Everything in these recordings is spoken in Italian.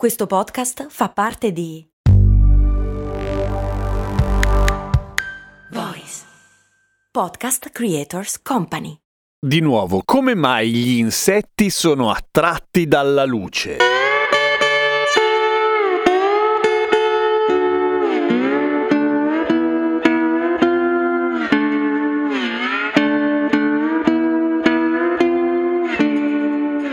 Questo podcast fa parte di Voice Podcast Creators Company. Di nuovo, come mai gli insetti sono attratti dalla luce?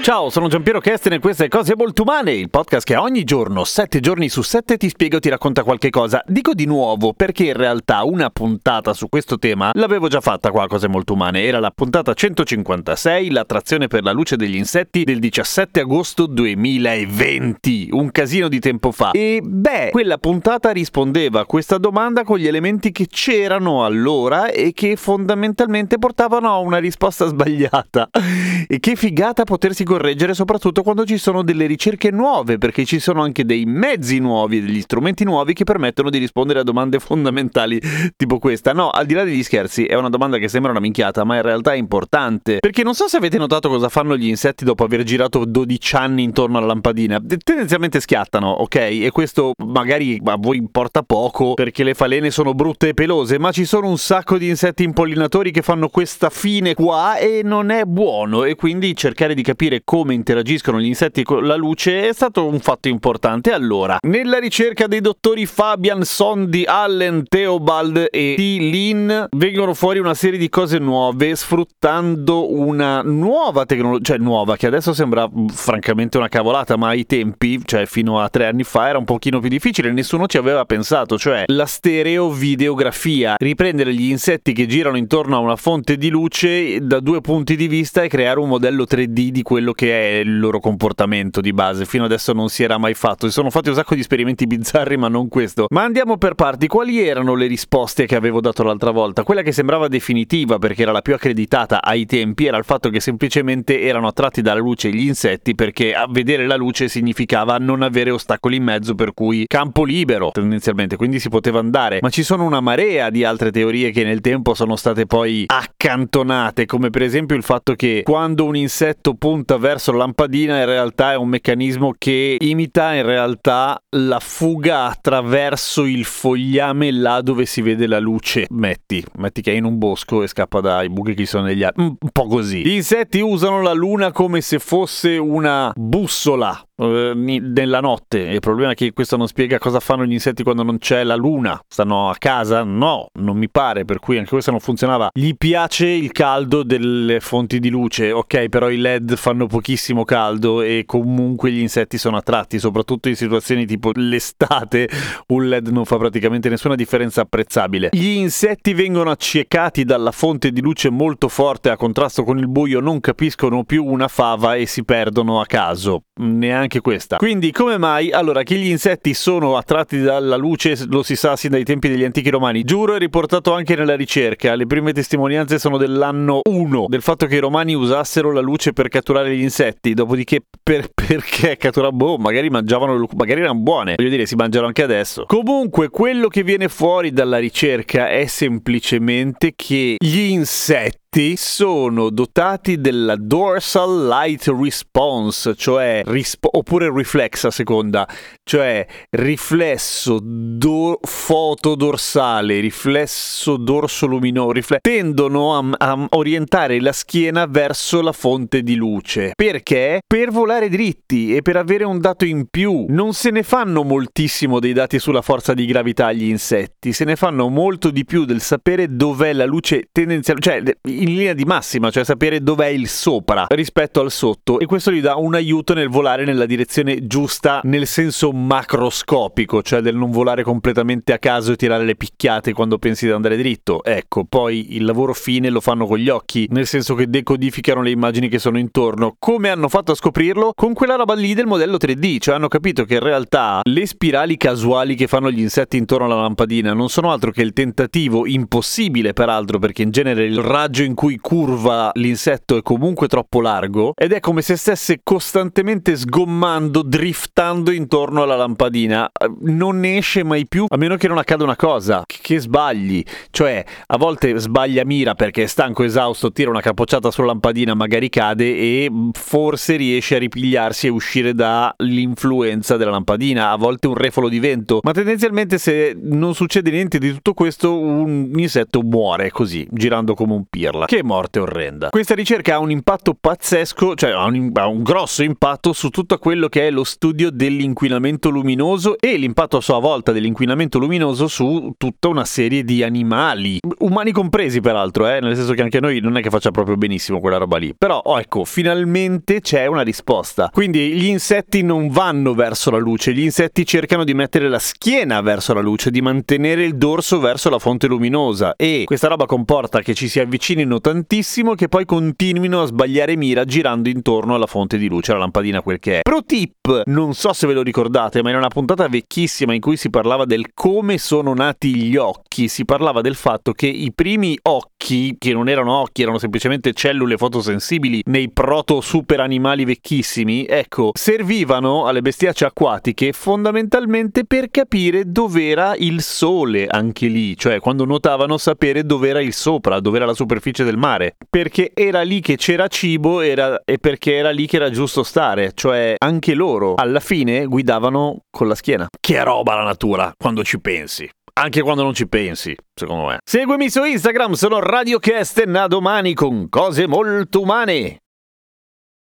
Ciao, sono Giampiero Kesten e queste Cose Molto Umane, il podcast che ogni giorno, sette giorni su sette, ti spiega o ti racconta qualche cosa. Dico di nuovo perché in realtà una puntata su questo tema l'avevo già fatta qua a Cose Molto Umane. Era la puntata 156, l'attrazione per la luce degli insetti del 17 agosto 2020. Un casino di tempo fa. E beh, quella puntata rispondeva a questa domanda con gli elementi che c'erano allora e che fondamentalmente portavano a una risposta sbagliata. E che figata potersi correggere soprattutto quando ci sono delle ricerche nuove, perché ci sono anche dei mezzi nuovi, degli strumenti nuovi che permettono di rispondere a domande fondamentali tipo questa. No, al di là degli scherzi, è una domanda che sembra una minchiata, ma in realtà è importante. Perché non so se avete notato cosa fanno gli insetti dopo aver girato 12 anni intorno alla lampadina. Tendenzialmente schiattano, ok? E questo magari a voi importa poco perché le falene sono brutte e pelose, ma ci sono un sacco di insetti impollinatori che fanno questa fine qua e non è buono. E quindi cercare di capire come interagiscono gli insetti con la luce è stato un fatto importante. Allora, nella ricerca dei dottori Fabian Sondi, Allen, Theobald e T. Lin vengono fuori una serie di cose nuove sfruttando una nuova tecnologia, cioè nuova, che adesso sembra francamente una cavolata, ma ai tempi, cioè fino a tre anni fa, era un pochino più difficile, nessuno ci aveva pensato, cioè la stereovideografia, riprendere gli insetti che girano intorno a una fonte di luce da due punti di vista e creare un modello 3D di quello che è il loro comportamento di base. Fino adesso non si era mai fatto. Si sono fatti un sacco di esperimenti bizzarri, ma non questo. Ma andiamo per parti. Quali erano le risposte che avevo dato l'altra volta? Quella che sembrava definitiva perché era la più accreditata ai tempi era il fatto che semplicemente erano attratti dalla luce gli insetti perché a vedere la luce significava non avere ostacoli in mezzo per cui campo libero tendenzialmente, quindi si poteva andare. Ma ci sono una marea di altre teorie che nel tempo sono state poi accantonate, come per esempio il fatto che quando un insetto punta verso la lampadina in realtà è un meccanismo che imita in realtà la fuga attraverso il fogliame là dove si vede la luce. Metti, metti che è in un bosco e scappa dai buchi che sono negli altri. Un po' così. Gli insetti usano la luna come se fosse una bussola nella notte. Il problema è che questo non spiega cosa fanno gli insetti quando non c'è la luna. Stanno a casa? No, non mi pare, per cui anche questo non funzionava. Gli piace il caldo delle fonti di luce, ok, però i LED fanno pochissimo caldo e comunque gli insetti sono attratti, soprattutto in situazioni tipo l'estate, un LED non fa praticamente nessuna differenza apprezzabile. Gli insetti vengono accecati dalla fonte di luce molto forte a contrasto con il buio, non capiscono più una fava e si perdono a caso. Neanche questa. Quindi, come mai? Allora, che gli insetti sono attratti dalla luce lo si sa sin dai tempi degli antichi romani. Giuro, è riportato anche nella ricerca. Le prime testimonianze sono dell'anno 1 del fatto che i romani usassero la luce per catturare gli insetti. Dopodiché, per, perché catturare? Boh, magari mangiavano, magari erano buone. Voglio dire, si mangiano anche adesso. Comunque, quello che viene fuori dalla ricerca è semplicemente che gli insetti sono dotati della dorsal light response, cioè risp- oppure reflex a seconda, cioè riflesso do- fotodorsale, riflesso dorso luminoso, rifle- tendono a, a orientare la schiena verso la fonte di luce. Perché? Per volare dritti e per avere un dato in più. Non se ne fanno moltissimo dei dati sulla forza di gravità agli insetti, se ne fanno molto di più del sapere dov'è la luce tendenzialmente, cioè in linea di massima, cioè sapere dov'è il sopra rispetto al sotto e questo gli dà un aiuto nel volare nella direzione giusta nel senso macroscopico, cioè del non volare completamente a caso e tirare le picchiate quando pensi di andare dritto. Ecco, poi il lavoro fine lo fanno con gli occhi, nel senso che decodificano le immagini che sono intorno. Come hanno fatto a scoprirlo? Con quella roba lì del modello 3D, cioè hanno capito che in realtà le spirali casuali che fanno gli insetti intorno alla lampadina non sono altro che il tentativo impossibile peraltro perché in genere il raggio in cui curva l'insetto è comunque troppo largo ed è come se stesse costantemente sgommando, driftando intorno alla lampadina. Non ne esce mai più a meno che non accada una cosa, che sbagli. Cioè, a volte sbaglia mira perché è stanco, esausto, tira una capocciata sulla lampadina, magari cade e forse riesce a ripigliarsi e uscire dall'influenza della lampadina. A volte un refolo di vento, ma tendenzialmente se non succede niente di tutto questo, un insetto muore così, girando come un pirla. Che morte orrenda. Questa ricerca ha un impatto pazzesco, cioè ha un, ha un grosso impatto su tutto quello che è lo studio dell'inquinamento luminoso e l'impatto a sua volta dell'inquinamento luminoso su tutta una serie di animali, umani compresi peraltro, eh? nel senso che anche noi non è che faccia proprio benissimo quella roba lì. Però, oh, ecco, finalmente c'è una risposta. Quindi gli insetti non vanno verso la luce, gli insetti cercano di mettere la schiena verso la luce, di mantenere il dorso verso la fonte luminosa e questa roba comporta che ci si avvicinino tantissimo che poi continuino a sbagliare mira girando intorno alla fonte di luce, la lampadina quel che è. Pro tip, non so se ve lo ricordate, ma in una puntata vecchissima in cui si parlava del come sono nati gli occhi, si parlava del fatto che i primi occhi, che non erano occhi, erano semplicemente cellule fotosensibili nei proto super animali vecchissimi, ecco, servivano alle bestiacce acquatiche fondamentalmente per capire dov'era il sole anche lì, cioè quando nuotavano sapere dov'era il sopra, dov'era la superficie del mare, perché era lì che c'era cibo era, e perché era lì che era giusto stare, cioè anche loro alla fine guidavano con la schiena. Che roba la natura quando ci pensi anche quando non ci pensi, secondo me. Seguimi su Instagram, sono RadioCast e a domani con cose molto umane.